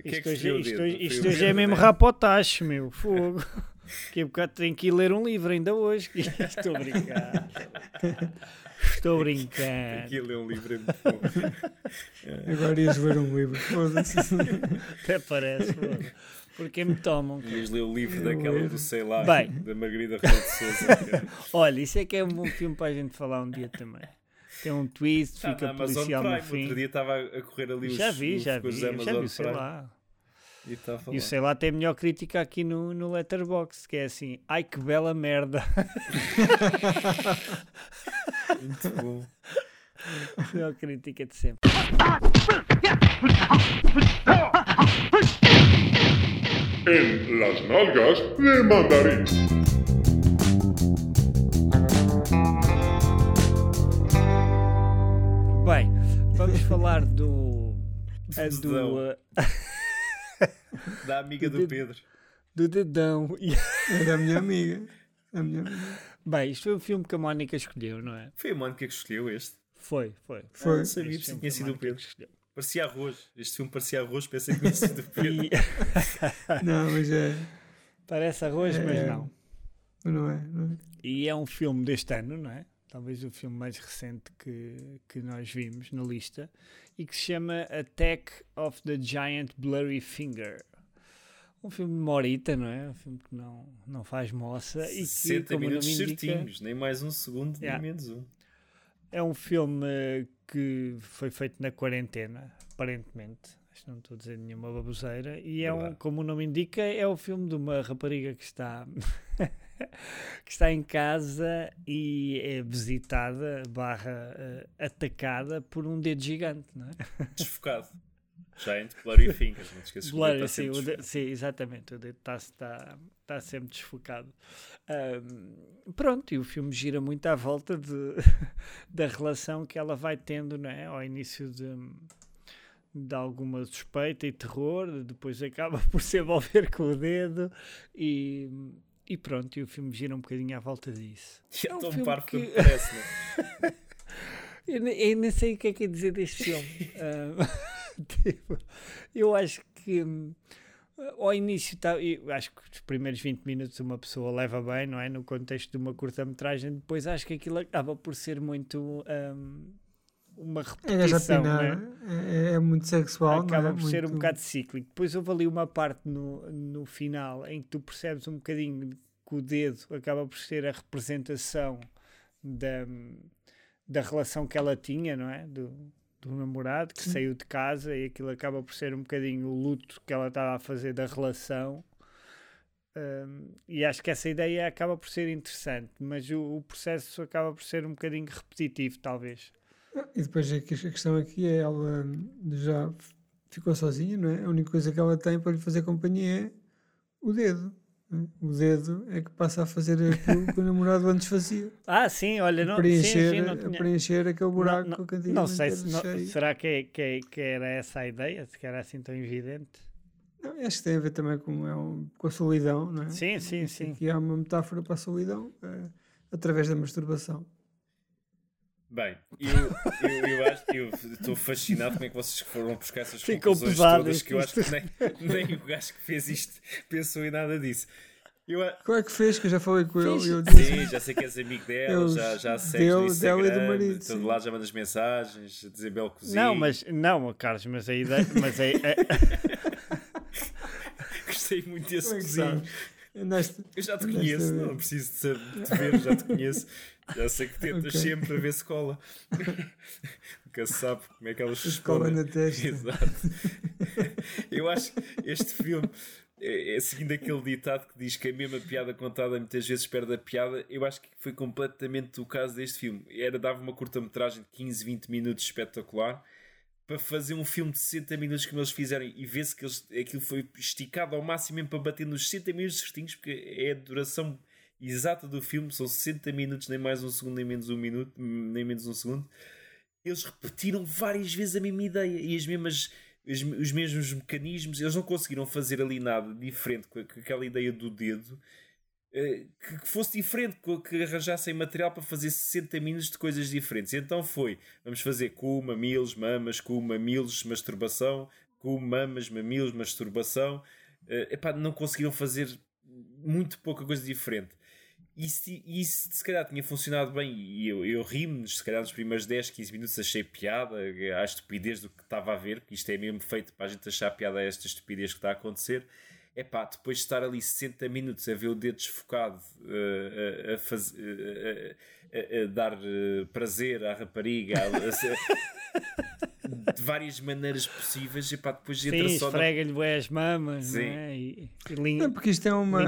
que é Isto que hoje, o isto hoje- isto hoje é mesmo rapotacho, meu. Fogo. Que a bocado tenho que ir ler um livro ainda hoje. Estou a brincar. Estou a brincar. Aquilo é um livro muito bom. Agora ias ver um livro. Foda-se. Até parece. fogo. Porque me tomam. Ias ler o livro Eu daquela lembro. do sei lá, Bem. da Margarida Rebelo de Souza. cara. Olha, isso é que é um bom filme para a gente falar um dia também. Tem um twist, Está fica policial Prime. no fim. Outro dia estava a correr ali os Já vi, os já vi. Já da Amazon vi, sei lá. E. E o sei lá tem a melhor crítica aqui no, no Letterboxd, que é assim, ai que bela merda. Muito bom. A melhor crítica de sempre. en las nalgas de mandarín. Falar do. a do, uh, Da amiga do dedo. Pedro. do dedão. É da minha amiga. Da minha amiga. Bem, isto foi um filme que a Mónica escolheu, não é? Foi a Mónica que escolheu este. Foi, foi. Foi. não sabia que tinha a sido o Pedro. que escolheu. Parecia arroz. Este filme parecia arroz, pensei que tinha sido o Pedro. Não, mas é. parece arroz, mas É. não. Não é? Não é? E é um filme deste ano, não é? Talvez o filme mais recente que, que nós vimos na lista e que se chama Attack of the Giant Blurry Finger. Um filme de Morita, não é? Um filme que não, não faz moça e que, 60 como minutos indica, certinhos, nem mais um segundo, Yeah. nem menos um. é um filme que foi feito na quarentena, aparentemente. Acho que não estou a dizer nenhuma baboseira. E é um, como o nome indica, é o filme de uma rapariga que está que está em casa e é visitada barra eh, atacada por um dedo gigante, não é? Desfocado. Giant Blurry Fingers, não te esqueças que o dedo Blurry, está sim, o de- sim, exatamente. O dedo está está, está sempre desfocado. Ahm, pronto, e o filme gira muito à volta de, da relação que ela vai tendo não é? ao início de, de alguma suspeita e terror, depois acaba por se envolver com o dedo e, e pronto, e o filme gira um bocadinho à volta disso. E é É um tão parvo que- quanto parece, não é? Eu, eu nem sei o que é que é dizer deste filme. Ah, tipo, eu acho que hum, ao início tá, eu acho que os primeiros 20 minutos uma pessoa leva bem, não é? No contexto de uma curta-metragem, depois acho que aquilo acaba por ser muito hum, uma É repetição, é? pinada. É, é muito sexual. acaba não é? por ser um bocado cíclico. Depois houve ali uma parte no, no final em que tu percebes um bocadinho que o dedo acaba por ser a representação da, da relação que ela tinha, não é? Do, do namorado que Sim. saiu de casa e aquilo acaba por ser um bocadinho o luto que ela estava a fazer da relação. Um, e acho que essa ideia acaba por ser interessante, mas o, o processo acaba por ser um bocadinho repetitivo, talvez. E depois é a questão aqui é ela já ficou sozinha, não é? A única coisa que ela tem para lhe fazer companhia é o dedo. não é? O dedo é que passa a fazer aquilo que o namorado antes fazia. Ah, sim, olha, não, sim, preencher, sim, não a tinha- preencher aquele buraco não, que não, não sei se não- será que, é- que, é- que era essa a ideia, se que era assim tão evidente. Não, acho que tem a ver também com, é um- com a solidão, não é? Sim, sim, sim. Aqui há uma metáfora para a solidão é, através da masturbação. Bem, eu, eu, eu acho eu estou fascinado como é que vocês foram buscar essas Ficou conclusões pesado todas que eu acho que nem, nem o gajo que fez isto pensou em nada disso. Eu, Qual é que fez? Que eu já falei com ele eu disse sim, já sei que és amigo dela, já, já segues dele- no Instagram, dela e do marido, de todo sim. lado já mandas mensagens, a dizer belo cozinho. Não, mas não, Carlos, mas a ideia, mas a, a- Gostei muito desse é cozinho. sabes? Andaste- Eu já te conheço, não preciso de de te ver, já te conheço. Já sei que tentas Ok. sempre a ver se cola. Nunca se sabe como é que elas Escola respondem. na testa. Exato. Eu acho que este filme é, é seguindo aquele ditado que diz que a mesma piada contada muitas vezes perde a piada. Eu acho que foi completamente o caso deste filme. Era dava uma curta-metragem de 15, 20 minutos espetacular para fazer um filme de 60 minutos como eles fizeram e vê-se que eles, aquilo foi esticado ao máximo mesmo para bater nos 60 minutos certinhos, porque é a duração exata do filme, são 60 minutos, nem mais um segundo, nem menos um minuto, nem menos um segundo. Eles repetiram várias vezes a mesma ideia e as mesmas, os, os mesmos mecanismos. Eles não conseguiram fazer ali nada diferente com aquela ideia do dedo. Eh, Que, fosse diferente, que arranjassem material para fazer 60 minutos de coisas diferentes. Então foi: vamos fazer cu, mamilos, mamas, cu, mamilos, masturbação, com mamas, mamilos, masturbação. Uh, epá, não conseguiram fazer muito pouca coisa diferente. E se, se calhar tinha funcionado bem e eu, eu ri-me, se calhar nos primeiros 10, 15 minutos achei piada à estupidez do que estava a ver, porque isto é mesmo feito para a gente achar piada a esta estupidez que está a acontecer. É pá, depois de estar ali 60 minutos a ver o dedo desfocado uh, a, a, faz, uh, a, a, dar uh, prazer à rapariga, de várias maneiras possíveis e pá, depois entra Sim, só esfrega-lhe na... as mamas Sim. Né? e, e ling... Não, porque isto é uma,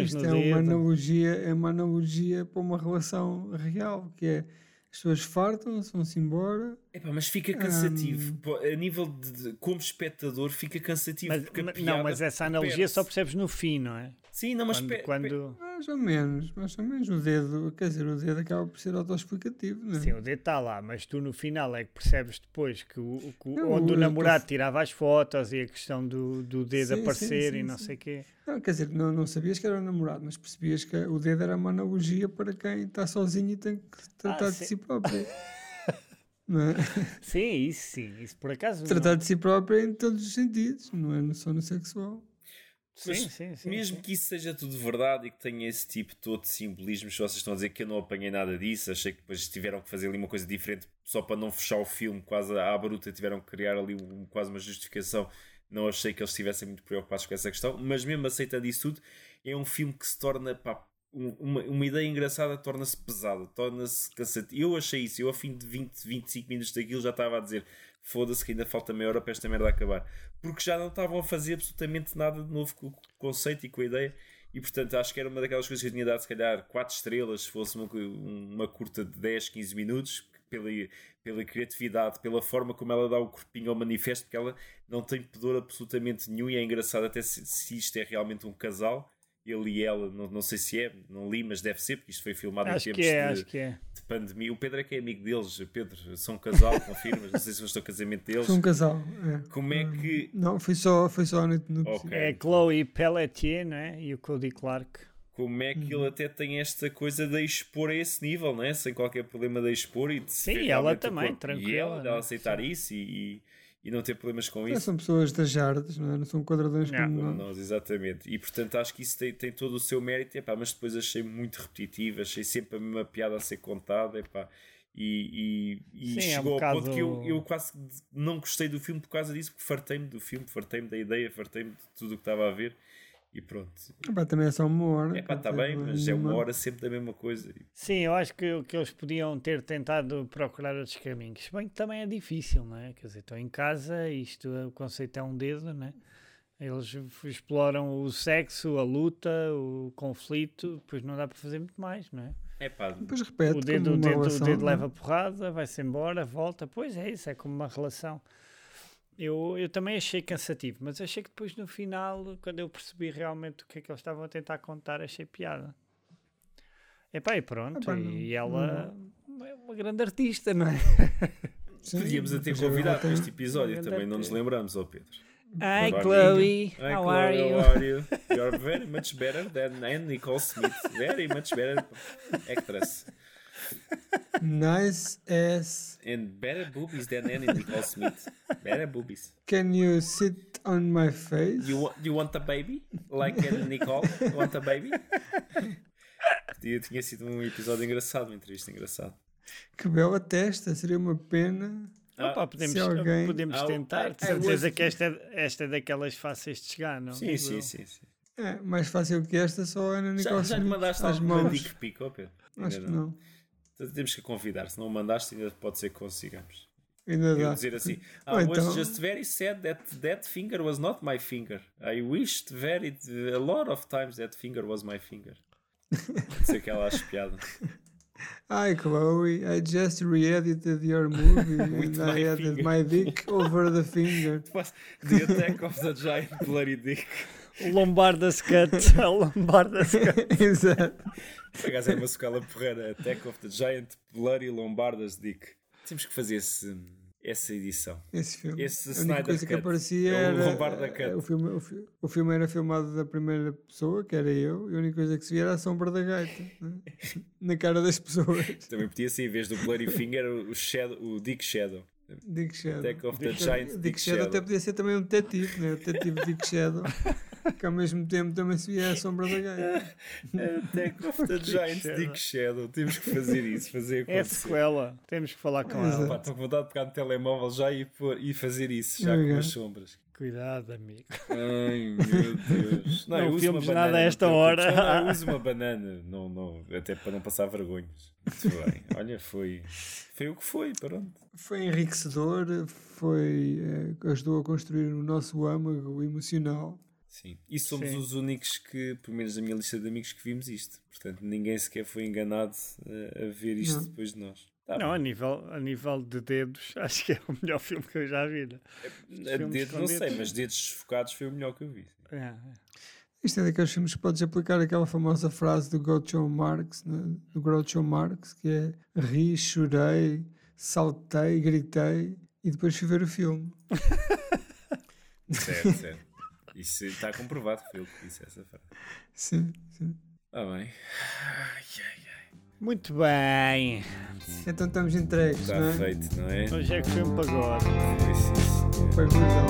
isto é uma analogia é uma analogia para uma relação real que é as pessoas fartam-se, vão-se embora. Epá, mas fica cansativo. Um... A nível de, de, como espectador, fica cansativo. Mas, não, mas essa analogia só percebes no fim, não é? Sim, não, mas quando, quando... Mais ou menos, mais ou menos. O dedo, quer dizer, o dedo acaba por ser autoexplicativo, não é? Sim, o dedo está lá, mas tu no final é que percebes depois que, o, que não, onde o, o namorado tô... tirava as fotos e a questão do, do dedo sim, aparecer sim, sim, e não sei o quê. Não, quer dizer, não, não sabias que era o namorado, mas percebias que o dedo era uma analogia para quem está sozinho e tem que tratar ah, de si próprio. é? Sim, isso sim, isso por acaso. Tratar não... de si próprio em todos os sentidos, não é só no sexual. Sim, sim, sim, mesmo sim. que isso seja tudo verdade e que tenha esse tipo todo de simbolismo, se vocês estão a dizer que eu não apanhei nada disso, achei que depois tiveram que fazer ali uma coisa diferente só para não fechar o filme quase à bruta, tiveram que criar ali um, quase uma justificação. Não achei que eles estivessem muito preocupados com essa questão, mas mesmo aceitando isso tudo, é um filme que se torna pá, uma, uma ideia engraçada torna-se pesada, torna-se cansativo. Eu achei isso, eu ao fim de 20, 25 minutos daquilo já estava a dizer foda-se que ainda falta meia hora para esta merda acabar. Porque já não estavam a fazer absolutamente nada de novo com o conceito e com a ideia. E portanto acho que era uma daquelas coisas que eu tinha dado se calhar 4 estrelas se fosse uma, uma curta de 10, 15 minutos pela, pela criatividade, pela forma como ela dá o corpinho ao manifesto, porque ela não tem pudor absolutamente nenhum e é engraçado até se, se isto é realmente um casal ele e ela, não, não sei se é, não li, mas deve ser, porque isto foi filmado acho em tempos é, de, é. de, pandemia. O Pedro é que é amigo deles, Pedro, são um casal, confirmas, não sei se foste ao casamento deles. São um casal, é. Como é que. Não, foi só, foi só no, no okay. É Chloe Pelletier, né? E o Cody Clark. Como é que uhum. ele até tem esta coisa de expor a esse nível, né? sem qualquer problema de expor e de Sim, ela também, tranquila. E ela, ela aceitar sim. isso e, e e não ter problemas com isso. são pessoas das jardas, não, é? não são quadradões não. como nós. Exatamente. E portanto acho que isso tem, tem todo o seu mérito, epá, mas depois achei muito repetitivo, achei sempre a mesma piada a ser contada. Epá, e, e, e Sim, chegou é um ao bocado... ponto que eu, eu quase não gostei do filme por causa disso, porque fartei-me do filme, fartei-me da ideia, fartei-me de tudo o que estava a ver e pronto. Epá, também é só uma hora. É pá, está bem, mas é uma hora sempre da mesma coisa. Sim, eu acho que, que eles podiam ter tentado procurar outros caminhos. Bem que também é difícil, não é? Quer dizer, estão em casa, isto, o conceito é um dedo, não é? Eles exploram o sexo, a luta, o conflito, depois não dá para fazer muito mais, não é? É pá, depois repete. O dedo, o dedo, relação, o dedo leva porrada, vai-se embora, volta. Pois é, isso é como uma relação. Eu, eu também achei cansativo, mas achei que depois no final, quando eu percebi realmente o que é que eles estavam a tentar contar, achei piada. Epá, e pronto, não, e ela não. é uma grande artista, não é? Sim, Podíamos até convidar para este episódio, também não nos lembramos, ó oh Pedro. Hi Chloe, Hi, how, Chloe are you? how are you? You're very much better than Anne Nicole Smith. Very much better actress. Nice ass. And better boobies than Annie Nicole Smith. Better boobies. Can you sit on my face? You want, you want a baby? Like Annie Nicole? You want a baby? Tinha sido um episódio engraçado, uma entrevista engraçada. Que bela testa, seria uma pena. Ah, Opa, podemos, alguém... podemos ah, tentar, de certeza que esta, esta é daquelas fáceis de chegar, não? Sim, sim, sim, sim. É, mais fácil que esta, só a Ana Nicole Já, já lhe mandaste alguma dick pic, Pedro? Acho que não. Temos que convidar, se não mandaste, ainda pode ser que consigamos. Ainda dá. dizer assim, I was então... just very sad that that finger was not my finger. I wished very a lot of times that finger was my finger. Pode ser que ela ache piada. Hi Chloe, I just re-edited your movie and I added finger. my dick over the finger. the attack of the giant bloody dick. Lombardas cut, a Lombardas cut. Exato. Por acaso é uma sequela porreira. Attack of the Giant Bloody Lombardas Dick. Temos que fazer esse, essa edição. Esse filme. Esse a única coisa que aparecia é era. Lombarda Cut. O filme, o, o filme era filmado da primeira pessoa, que era eu, e a única coisa que se via era a sombra da gaita né? na cara das pessoas. Também podia ser, em vez do Bloody Finger, o, shadow, o Dick Shadow. Dick Shadow. Attack of the Dick- Giants. Dick, Dick Shadow até Shadow. podia ser também um detetive, né? O detetive Dick Shadow. Que ao mesmo tempo também se via a sombra da gaia. Attack of the Giants. Dick Shadow. Temos que fazer isso, fazer É acontecer. sequela. Temos que falar com Exato. ela. Estou com vontade de pegar no telemóvel já e, pôr- e fazer isso, já com Obrigado. as sombras. Cuidado, amigo. Ai meu Deus. Não uso filmes nada a esta hora. Não, eu uso uma banana, não, não, até para não passar vergonhas. Muito bem. Olha, foi, foi o que foi, pronto. Foi enriquecedor, foi, eh, ajudou a construir o nosso âmago emocional. Sim. E somos Sim. os únicos que, pelo menos na minha lista de amigos, que vimos isto. Portanto, ninguém sequer foi enganado eh, a ver isto Não. depois de nós. Tá Não, a nível, a nível de dedos, acho que é o melhor filme que eu já vi. né? A filmes dedos não sei, dedos. mas dedos desfocados foi o melhor que eu vi. É, é. Isto é daqueles filmes que podes aplicar aquela famosa frase do Groucho Marx, né? do Groucho Marx, que é ri, chorei, saltei, gritei e depois fui ver o filme. Certo, certo. Isso está comprovado, foi eu que disse essa frase. Sim, sim. Está bem. Ai, ai, ai. Muito bem. Então estamos entregues, Está não é? feito, não é? Hoje é que foi um pagode. Foi, sim, senhor. Foi brutal.